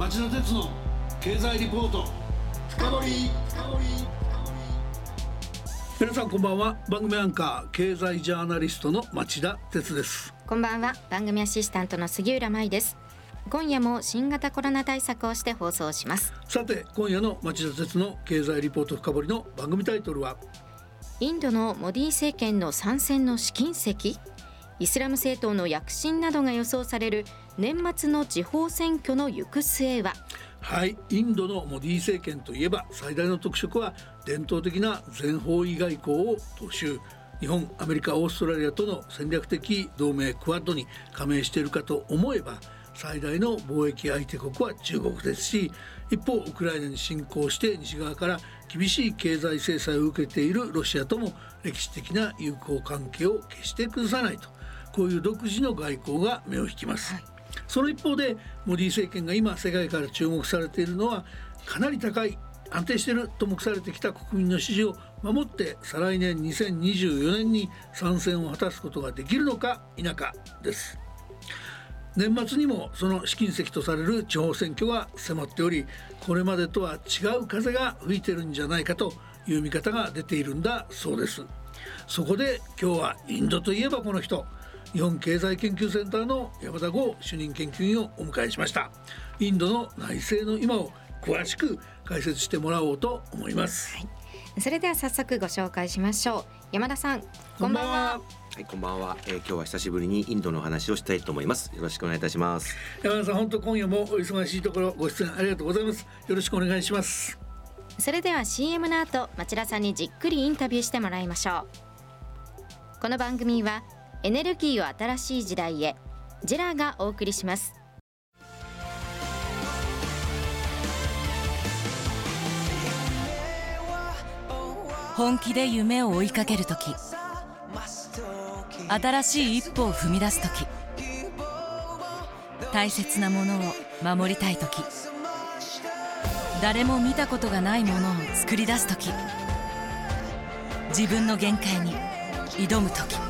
町田鉄の経済リポート。深掘皆さんこんばんは。番組アンカー経済ジャーナリストの町田鉄です。こんばんは。番組アシスタントの杉浦舞です。今夜も新型コロナ対策をして放送します。さて今夜の町田鉄の経済リポート深掘りの番組タイトルはインドのモディ政権の参戦の試金石？イスラム政党の躍進などが予想される年末の地方選挙の行く末は？はいインドのモディ政権といえば最大の特色は伝統的な全方位外交を踏襲日本アメリカオーストラリアとの戦略的同盟クアッドに加盟しているかと思えば最大の貿易相手国は中国ですし一方ウクライナに侵攻して西側から厳しい経済制裁を受けているロシアとも歴史的な友好関係を決して崩さないと。こういう独自の外交が目を引きます、はい、その一方でモディ政権が今世界から注目されているのはかなり高い安定していると目されてきた国民の支持を守って再来年2024年に参戦を果たすことができるのか否かです。年末にもその試金石とされる地方選挙が迫っておりこれまでとは違う風が吹いてるんじゃないかという見方が出ているんだそうです。そこで今日はインドといえばこの人日本経済研究センターの山田剛主任研究員をお迎えしましたインドの内政の今を詳しく解説してもらおうと思います、はい、それでは早速ご紹介しましょう山田さんこんばんははい、こんばんは、えー、今日は久しぶりにインドの話をしたいと思います。よろしくお願いいたします。山田さん、本当今夜もお忙しいところご出演ありがとうございます。よろしくお願いします。それでは CM の後、町田さんにじっくりインタビューしてもらいましょう。この番組はエネルギーを新しい時代へ。ジェラがお送りします。本気で夢を追いかけるとき。新しい一歩を踏み出す時。大切なものを守りたい時。誰も見たことがないものを作り出す時。自分の限界に挑む時。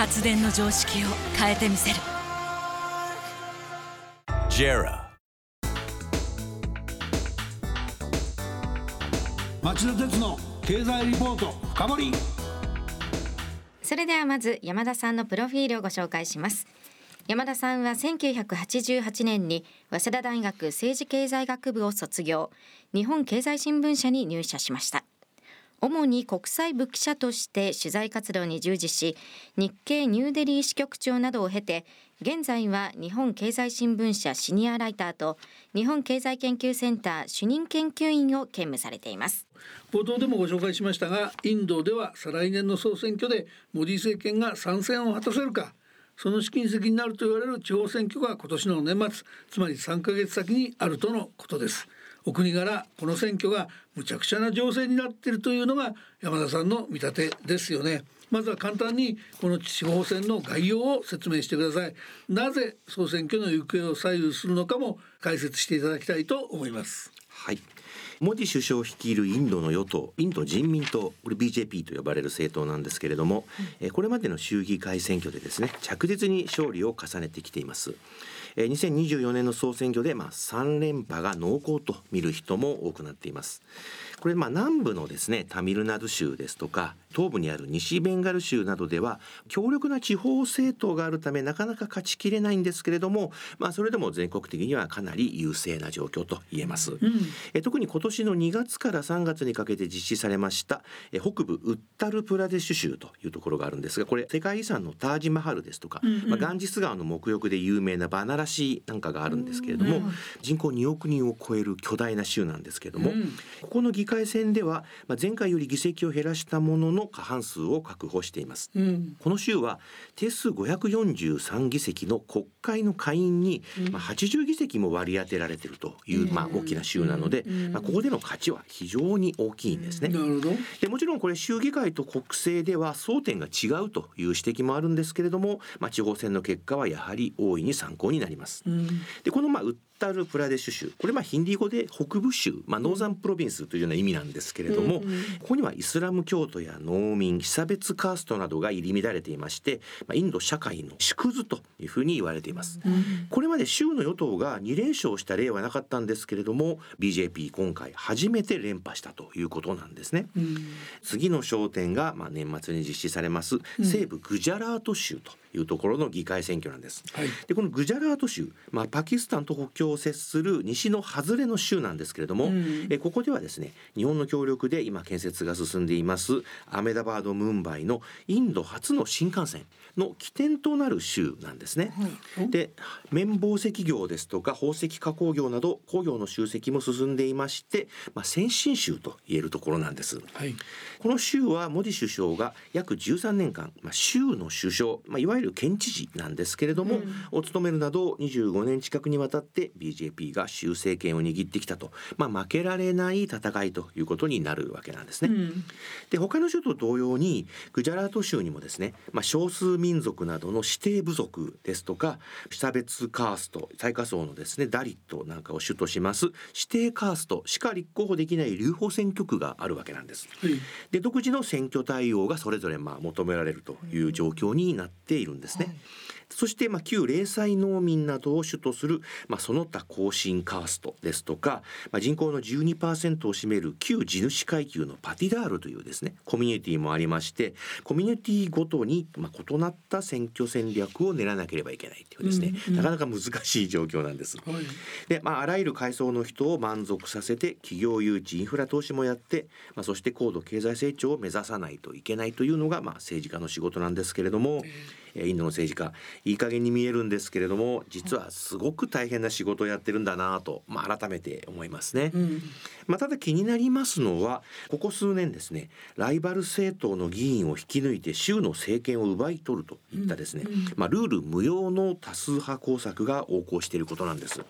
発電の常識を変えてみせる。ジェラ町田鉄の経済リポート深掘それではまず山田さんのプロフィールをご紹介します。山田さんは1988年に早稲田大学政治経済学部を卒業。日本経済新聞社に入社しました主に国際部記者として取材活動に従事し日経ニューデリー支局長などを経て現在は日本経済新聞社シニアライターと日本経済研究センター主任研究員を兼務されています。冒頭でもご紹介しましたがインドでは再来年の総選挙でモディ政権が参戦を果たせるかその試金石になると言われる地方選挙が今年の年末つまり3ヶ月先にあるとのことです。お国柄この選挙がむちゃくちゃな情勢になっているというのが山田さんの見立てですよね。まずは簡単にこの地方選の概要を説明してください。なぜ総選挙の行方を左右するのかも解説していただきたいと思います。はい。モディ首相率いるインドの与党インド人民党これ BJP と呼ばれる政党なんですけれども、うん、これまでの州議会選挙でですね着実に勝利を重ねてきています。2024年の総選挙でまあ3連覇が濃厚と見る人も多くなっています。これまあ南部のですねタミルナド州ですとか東部にある西ベンガル州などでは強力な地方政党があるためなかなか勝ちきれないんですけれども、まあ、それでも全国的にはかなり優勢な状況と言えます、うん、え特に今年の2月から3月にかけて実施されましたえ北部ウッタルプラデシュ州というところがあるんですがこれ世界遺産のタージマハルですとか、うんうん、まあ、ガンジス川の沐浴で有名なバナララシなんかがあるんですけれども、人口2億人を超える巨大な州なんですけれども、ここの議会選では、まあ、前回より議席を減らしたものの過半数を確保しています。この州は定数543議席の国会の下院に、まあ、80議席も割り当てられているという、まあ、大きな州なので、まあ、ここでの価値は非常に大きいんですね。でもちろんこれ州議会と国政では争点が違うという指摘もあるんですけれども、まあ、地方選の結果はやはり大いに参考になります。でこのまあタル・プラデシュ州。これまあヒンディー語で北部州、まあ、ノーザンプロビンスというような意味なんですけれども、うんうん、ここにはイスラム教徒や農民被差別カーストなどが入り乱れていまして、まあ、インド社会の縮図というふうに言われています、うん、これまで州の与党が2連勝した例はなかったんですけれども BJP 今回初めて連覇したということなんですね、うん、次の焦点がまあ年末に実施されます西部グジャラート州というところの議会選挙なんです。はい、でこのグジャラート州、まあ、パキスタンと国境を接する西の外れの州なんですけれども、うん、えここではですね日本の協力で今建設が進んでいますアメダバード・ムンバイのインド初の新幹線の起点となる州なんですね。はい、で綿紡績業ですとか宝石加工業など工業の集積も進んでいまして、まあ、先進州と言えるところなんです。はい、この州はモディ首相が約13年間、まあ、州の首相、まあ、いわゆる県知事なんですけれども、うん、を務めるなど25年近くにわたって BJP が州政権を握ってきたと、まあ、負けられない戦いということになるわけなんですね。うん、で他の州と同様にグジャラート州にもですね、まあ、少数民族などの指定部族ですとか差別カースト最下層のですねダリットなんかを主とします指定カーストしか立候補できない留保選挙区があるわけなんです。うん、で独自の選挙対応がそれぞれまあ求められるという状況になっているんですね。そして、まあ、旧零細農民などを主とする、まあ、その他後進カーストですとか、まあ、人口の12%を占める旧地主階級のパティダールというですねコミュニティもありましてコミュニティごとに、まあ、異なった選挙戦略を練らなければいけないというですね、うんうん、なかなか難しい状況なんです。はい、で、まあ、あらゆる階層の人を満足させて企業誘致インフラ投資もやって、まあ、そして高度経済成長を目指さないといけないというのが、まあ、政治家の仕事なんですけれども。えーインドの政治家いい加減に見えるんですけれども実はすごく大変な仕事をやってるんだなと、まあ、改めて思いますね。うん、まあ、ただ気になりますのはここ数年ですねライバル政党の議員を引き抜いて州の政権を奪い取るといったですね、うんうん、まあ、ルール無用の多数派工作が横行していることなんです。はい、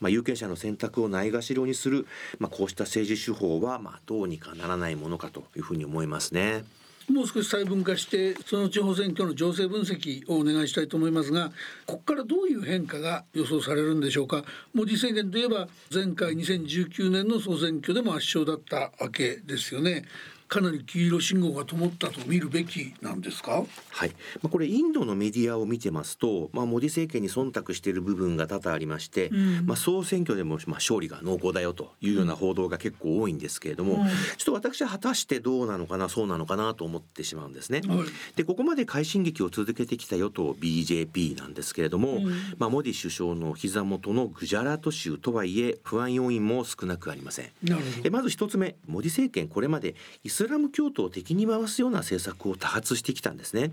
まあ、有権者の選択をないがしろにする、まあ、こうした政治手法はまあどうにかならないものかというふうに思いますね。もう少し細分化してその地方選挙の情勢分析をお願いしたいと思いますがここからどういう変化が予想されるんでしょうか？モディ政権といえば前回2019年の総選挙でも圧勝だったわけですよね。かなり黄色信号が灯ったと見るべきなんですか？はい、まあ、これインドのメディアを見てますと、まあ、モディ政権に忖度している部分が多々ありまして、うん、まあ、総選挙でもまあ勝利が濃厚だよというような報道が結構多いんですけれども、うん、ちょっと私は果たしてどうなのかなそうなのかなと思ってしまうんですね。はい、でここまで快進撃を続けてきた与党 BJP なんですけれども、うん、まあ、モディ首相の膝元のグジャラート州とはいえ不安要因も少なくありません。えまず一つ目モディ政権これまでイススラム教徒を敵に回すような政策を多発してきたんですね。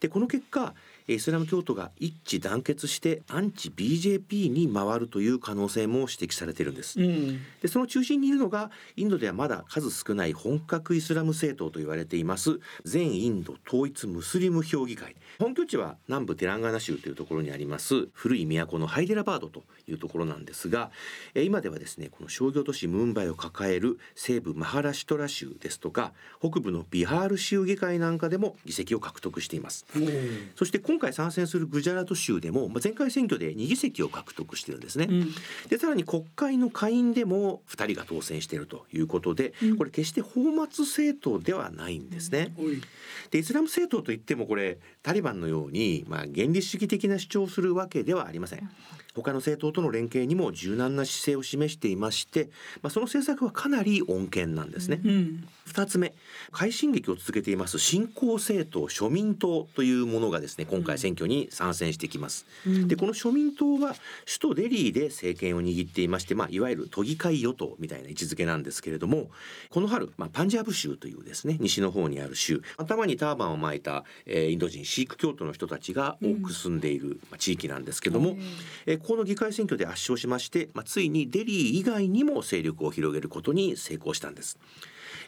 でこの結果イスラム教徒が一致団結してアンチ BJP に回るという可能性も指摘されているんです、うん、でその中心にいるのがインドではまだ数少ない本格イスラム政党と言われています全インド統一ムスリム評議会。本拠地は南部テランガナ州というところにあります古い都のハイデラバードというところなんですが今ではですねこの商業都市ムンバイを抱える西部マハラシュトラ州ですとか北部のビハール州議会なんかでも議席を獲得しています、うん、そして今回参戦するグジャラート州でも、まあ、前回選挙で2議席を獲得してるんですね。うん、でさらに国会の下院でも2人が当選しているということで、うん、これ決して泡沫政党ではないんですね。でイスラム政党といってもこれタリバンのように、まあ、原理主義的な主張をするわけではありません。他の政党との連携にも柔軟な姿勢を示していまして、まあ、その政策はかなり穏健なんですね。うん、2つ目快進撃を続けています新興政党庶民党というものがですね今回選挙に参戦してきます。うん、でこの庶民党は首都デリーで政権を握っていまして、まあ、いわゆる都議会与党みたいな位置づけなんですけれどもこの春、まあ、パンジャブ州というですね西の方にある州頭にターバンを巻いた、えー、インド人シーク教徒の人たちが多く住んでいる、まあ、地域なんですけども、えここの議会選挙で圧勝しまして、まあ、ついにデリー以外にも勢力を広げることに成功したんです。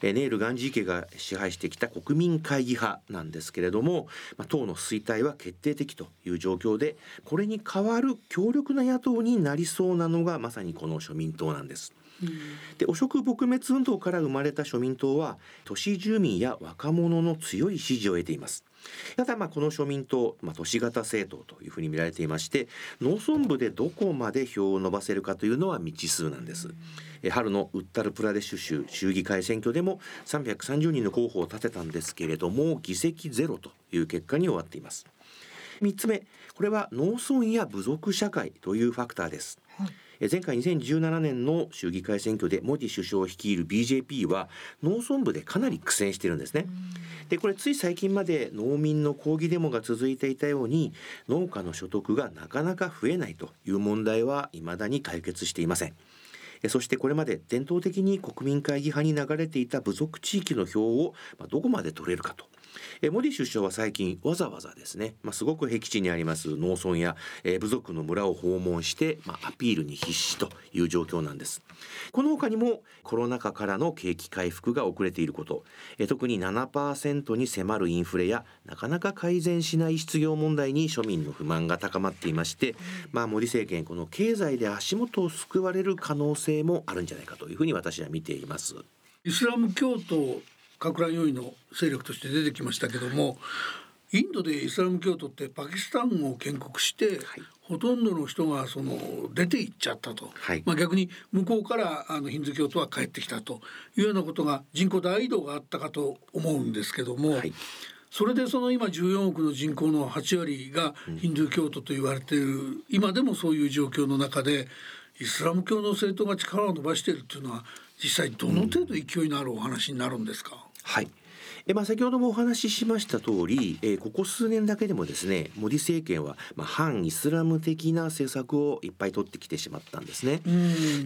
ネイル・ガンジー家が支配してきた国民会議派なんですけれども、まあ、党の衰退は決定的という状況でこれに代わる強力な野党になりそうなのがまさにこの庶民党なんです。で汚職撲滅運動から生まれた庶民党は都市住民や若者の強い支持を得ていますただまあこの庶民党、まあ、都市型政党というふうに見られていまして農村部でどこまで票を伸ばせるかというのは未知数なんです。春のウッタルプラデシュ州州議会選挙でも330人の候補を立てたんですけれども議席ゼロという結果に終わっています。3つ目これは農村や部族社会というファクターです。はい前回2017年の州議会選挙でモディ首相率いる BJP は農村部でかなり苦戦してるんですね。でこれつい最近まで農民の抗議デモが続いていたように農家の所得がなかなか増えないという問題は未だに解決していません。そしてこれまで伝統的に国民会議派に流れていた部族地域の票をどこまで取れるかとえモディ首相は最近わざわざですね、まあ、すごく僻地にあります農村や、え部族の村を訪問して、まあ、アピールに必死という状況なんですこの他にもコロナ禍からの景気回復が遅れていること、え特に7%に迫るインフレやなかなか改善しない失業問題に庶民の不満が高まっていまして、まあ、モディ政権この経済で足元を救われる可能性もあるんじゃないかというふうに私は見ています。イスラム教徒か乱要因の勢力として出てきましたけどもインドでイスラム教徒ってパキスタンを建国して、はい、ほとんどの人がその出て行っちゃったと、はい、まあ、逆に向こうからあのヒンズー教徒は帰ってきたと。いうようなことが人口大移動があったかと思うんですけども、はい、それでその今14億の人口の8割がヒンドゥー教徒と言われている、今でもそういう状況の中でイスラム教の政党が力を伸ばしているっていうのは実際どの程度勢いのあるお話になるんですか、うんはい。えまあ、先ほどもお話ししました通り、えここ数年だけでもですねモディ政権は、まあ、反イスラム的な政策をいっぱい取ってきてしまったんですね。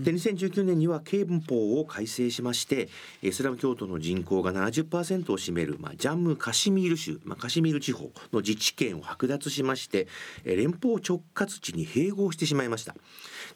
で2019年には憲法を改正しましてイスラム教徒の人口が70%を占める、まあ、ジャム・カシミール州、まあ、カシミール地方の自治権を剥奪しまして連邦直轄地に併合してしまいました。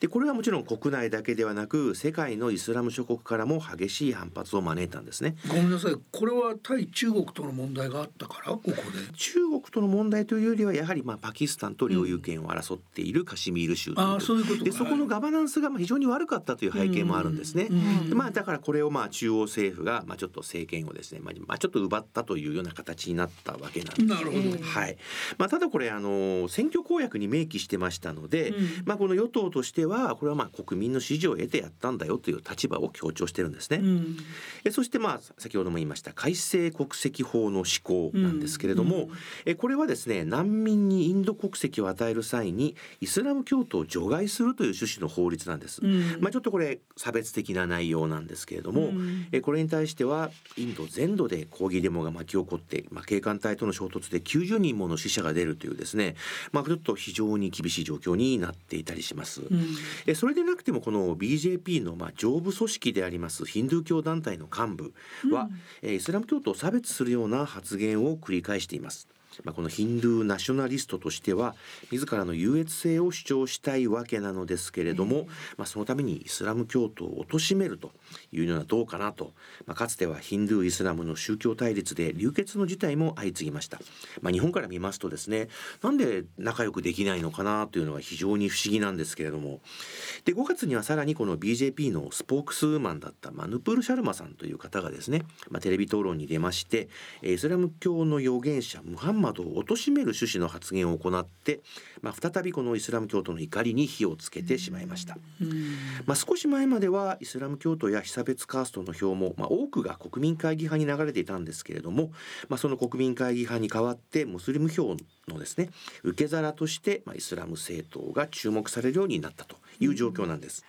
でこれはもちろん国内だけではなく世界のイスラム諸国からも激しい反発を招いたんですね。ごめんなさいこれは対中国との問題があったから？ここで中国との問題というよりはやはりまあパキスタンと領有権を争っているカシミール州あそういうことでそこのガバナンスがまあ非常に悪かったという背景もあるんですね。でまあだからこれをまあ中央政府がまあちょっと政権をですねまあちょっと奪ったというような形になったわけなんです。なるほど。はい。まあただこれあの選挙公約に明記してましたので、うん、まあこの与党としてはこれはまあ国民の支持を得てやったんだよという立場を強調してるんですね。うん、えそしてまあ先ほども言いました改正国籍法の施行なんですけれども、うん、えこれはですね難民にインド国籍を与える際にイスラム教徒を除外するという趣旨の法律なんです。うん、まあちょっとこれ差別的な内容なんですけれども、えこれに対してはインド全土で抗議デモが巻き起こって、まあ、警官隊との衝突で90人もの死者が出るというですね、まあ、ちょっと非常に厳しい状況になっていたりします。えそれでなくてもこの BJP のまあ上部組織でありますヒンドゥー教団体の幹部は、うん、イスラム教徒を差差別するような発言を繰り返しています。まあ、このヒンドゥーナショナリストとしては自らの優越性を主張したいわけなのですけれども、まあ、そのためにイスラム教徒を貶めるというのはどうかなと、まあ、かつてはヒンドゥーイスラムの宗教対立で流血の事態も相次ぎました、まあ、日本から見ますとですねなんで仲良くできないのかなというのは非常に不思議なんですけれども。で5月にはさらにこの BJP のスポークスマンだったマヌプール・シャルマさんという方がですね、まあ、テレビ討論に出ましてイスラム教の預言者ムハンマドを貶める趣旨の発言を行って、まあ、再びこのイスラム教徒の怒りに火をつけてしまいました、まあ、少し前まではイスラム教徒や被差別カーストの票も、まあ、多くが国民会議派に流れていたんですけれども、まあ、その国民会議派に代わってムスリム票のですね受け皿として、まあ、イスラム政党が注目されるようになったという状況なんです。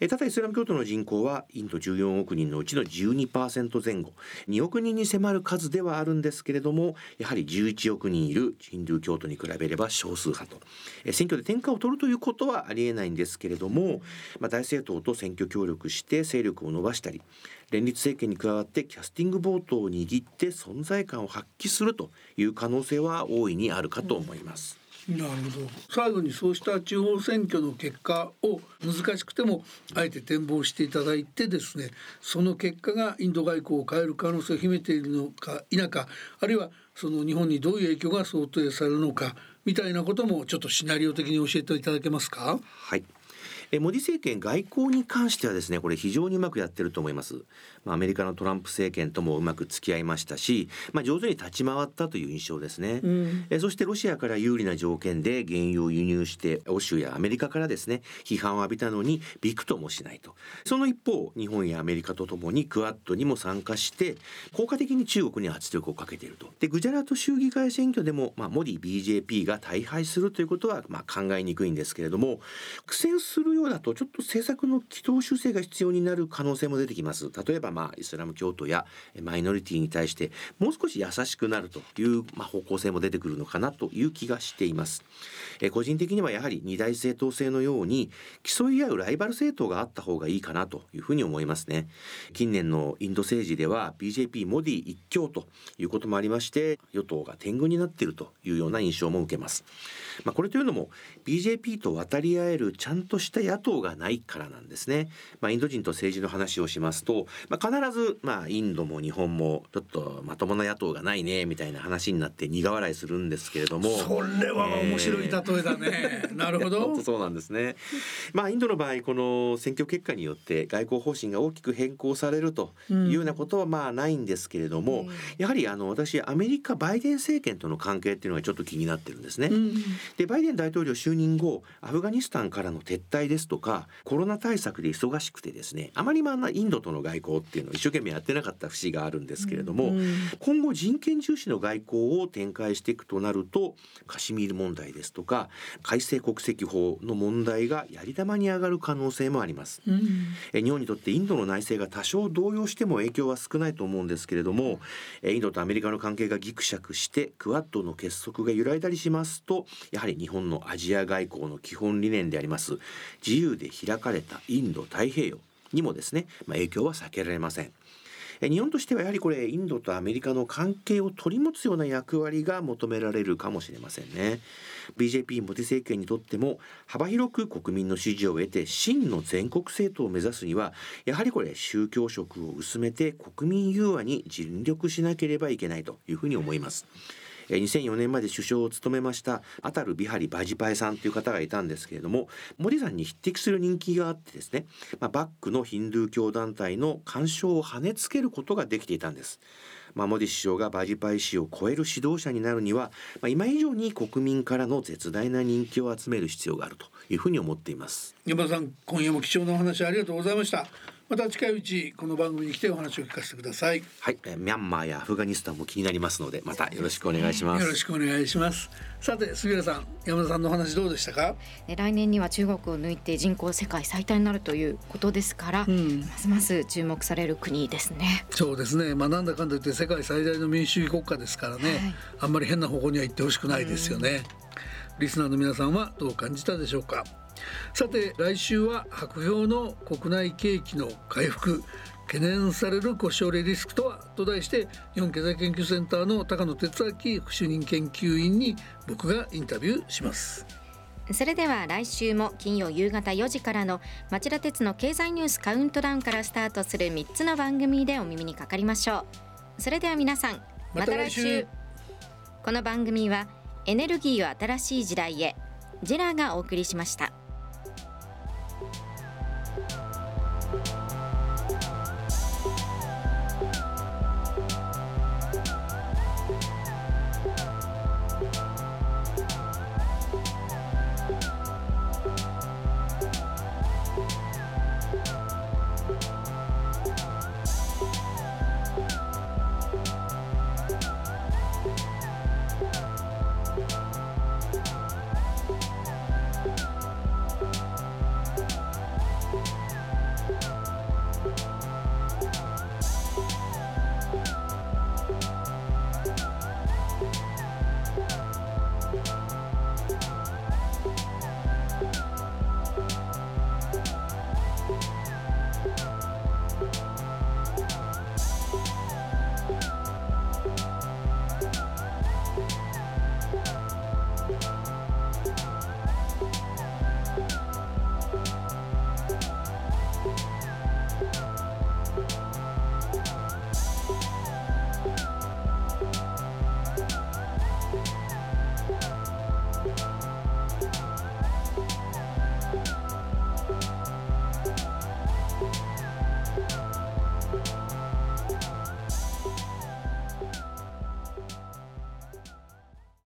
えただイスラム教徒の人口はインド14億人のうちの12%前後2億人に迫る数ではあるんですけれどもやはり11億人いるヒンドゥー教徒に比べれば少数派とえ選挙で天下を取るということはありえないんですけれども、まあ、大政党と選挙協力して勢力を伸ばしたり連立政権に加わってキャスティングボートを握って存在感を発揮するという可能性は大いにあるかと思います。なるほど。最後にそうした地方選挙の結果を難しくてもあえて展望していただいてですねその結果がインド外交を変える可能性を秘めているのか否かあるいはその日本にどういう影響が想定されるのかみたいなこともちょっとシナリオ的に教えていただけますか？はい。えモディ政権外交に関してはですねこれ非常にうまくやってると思います、まあ、アメリカのトランプ政権ともうまく付き合いましたし、まあ、上手に立ち回ったという印象ですね、うん、えそしてロシアから有利な条件で原油を輸入して欧州やアメリカからですね批判を浴びたのにびくともしないと。その一方日本やアメリカとともにクアッドにも参加して効果的に中国に圧力をかけていると。でグジャラート州議会選挙でも、まあ、モディ BJP が大敗するということは、まあ、考えにくいんですけれども苦戦するようだとちょっと政策の軌道修正が必要になる可能性も出てきます。例えばまあイスラム教徒やマイノリティに対してもう少し優しくなるという、まあ、方向性も出てくるのかなという気がしています。え個人的にはやはり二大政党制のように競い合うライバル政党があった方がいいかなというふうに思いますね。近年のインド政治では BJP モディ一強ということもありまして与党が天狗になっているというような印象も受けます。まあ、これというのも BJP と渡り合えるちゃんとした野党がないからなんですね。まあ、インド人と政治の話をしますと、まあ、必ず、まあ、インドも日本もちょっとまともな野党がないねみたいな話になって苦笑いするんですけれども。それは面白い例えだね、えー、なるほど。そうなんですね。まあ、インドの場合この選挙結果によって外交方針が大きく変更されるというようなことはまあないんですけれども、うん、やはりあの私アメリカバイデン政権との関係っていうのがちょっと気になってるんですね。うんでバイデン大統領就任後アフガニスタンからの撤退ですとかコロナ対策で忙しくてですねあまりまあインドとの外交っていうのを一生懸命やってなかった節があるんですけれども、うん、今後人権重視の外交を展開していくとなるとカシミール問題ですとか改正国籍法の問題がやり玉に上がる可能性もあります、うん、え日本にとってインドの内政が多少動揺しても影響は少ないと思うんですけれどもインドとアメリカの関係がぎくしゃくしてクアッドの結束が揺らいだりしますとやはり日本のアジア外交の基本理念であります自由で開かれたインド太平洋にもですね、まあ、影響は避けられません。日本としてはやはりこれインドとアメリカの関係を取り持つような役割が求められるかもしれませんね BJP モディ政権にとっても幅広く国民の支持を得て真の全国政党を目指すにはやはりこれ宗教色を薄めて国民融和に尽力しなければいけないというふうに思います2004年まで首相を務めましたアタル・ビハリ・バジパイさんという方がいたんですけれどもモディさんに匹敵する人気があってですね、まあ、バックのヒンドゥー教団体の干渉を跳ねつけることができていたんです。まあ、モディ首相がバジパイ氏を超える指導者になるには、まあ、今以上に国民からの絶大な人気を集める必要があるというふうに思っています山田さん今夜も貴重なお話ありがとうございましたまた近いうちこの番組に来てお話を聞かせてください。はい、えミャンマーやアフガニスタンも気になりますのでまたよろしくお願いします。よろしくお願いします。さて杉浦さん山田さんの話どうでしたか？来年には中国を抜いて人口世界最多になるということですから、うん、ますます注目される国ですね。そうですね。まあなんだかんだ言って世界最大の民主主義国家ですからね、はい、あんまり変な方向には行ってほしくないですよね、リスナーの皆さんはどう感じたでしょうか？さて来週は白氷の国内景気の回復懸念される故障例リスクとはと題して日本経済研究センターの高野哲明副主任研究員に僕がインタビューします。それでは来週も金曜夕方4時からの町田鉄の経済ニュースカウントダウンからスタートする3つの番組でお耳にかかりましょう。それでは皆さんまた来週。この番組はエネルギーを新しい時代へジェラがお送りしました。